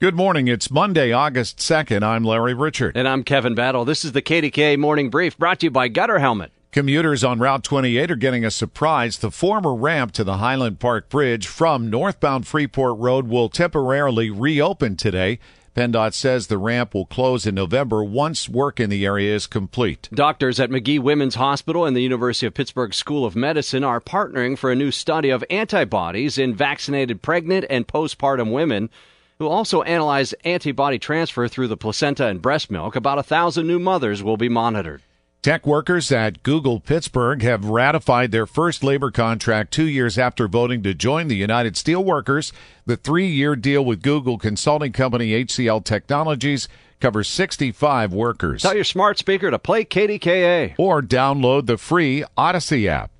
Good morning. It's Monday, August 2nd. I'm Larry Richert. And I'm Kevin Battle. This is the KDKA Morning Brief brought to you by Gutter Helmet. Commuters on Route 28 are getting a surprise. The former ramp to the Highland Park Bridge from northbound Freeport Road will temporarily reopen today. PennDOT says the ramp will close in November once work in the area is complete. Doctors at Magee Women's Hospital and the University of Pittsburgh School of Medicine are partnering for a new study of antibodies in vaccinated pregnant and postpartum women who also analyze antibody transfer through the placenta and breast milk. About a thousand new mothers will be monitored. Tech workers at Google Pittsburgh have ratified their first labor contract two years after voting to join the United Steelworkers. The three year deal with Google consulting company HCL Technologies covers 65 workers. Tell your smart speaker to play KDKA or download the free Odyssey app.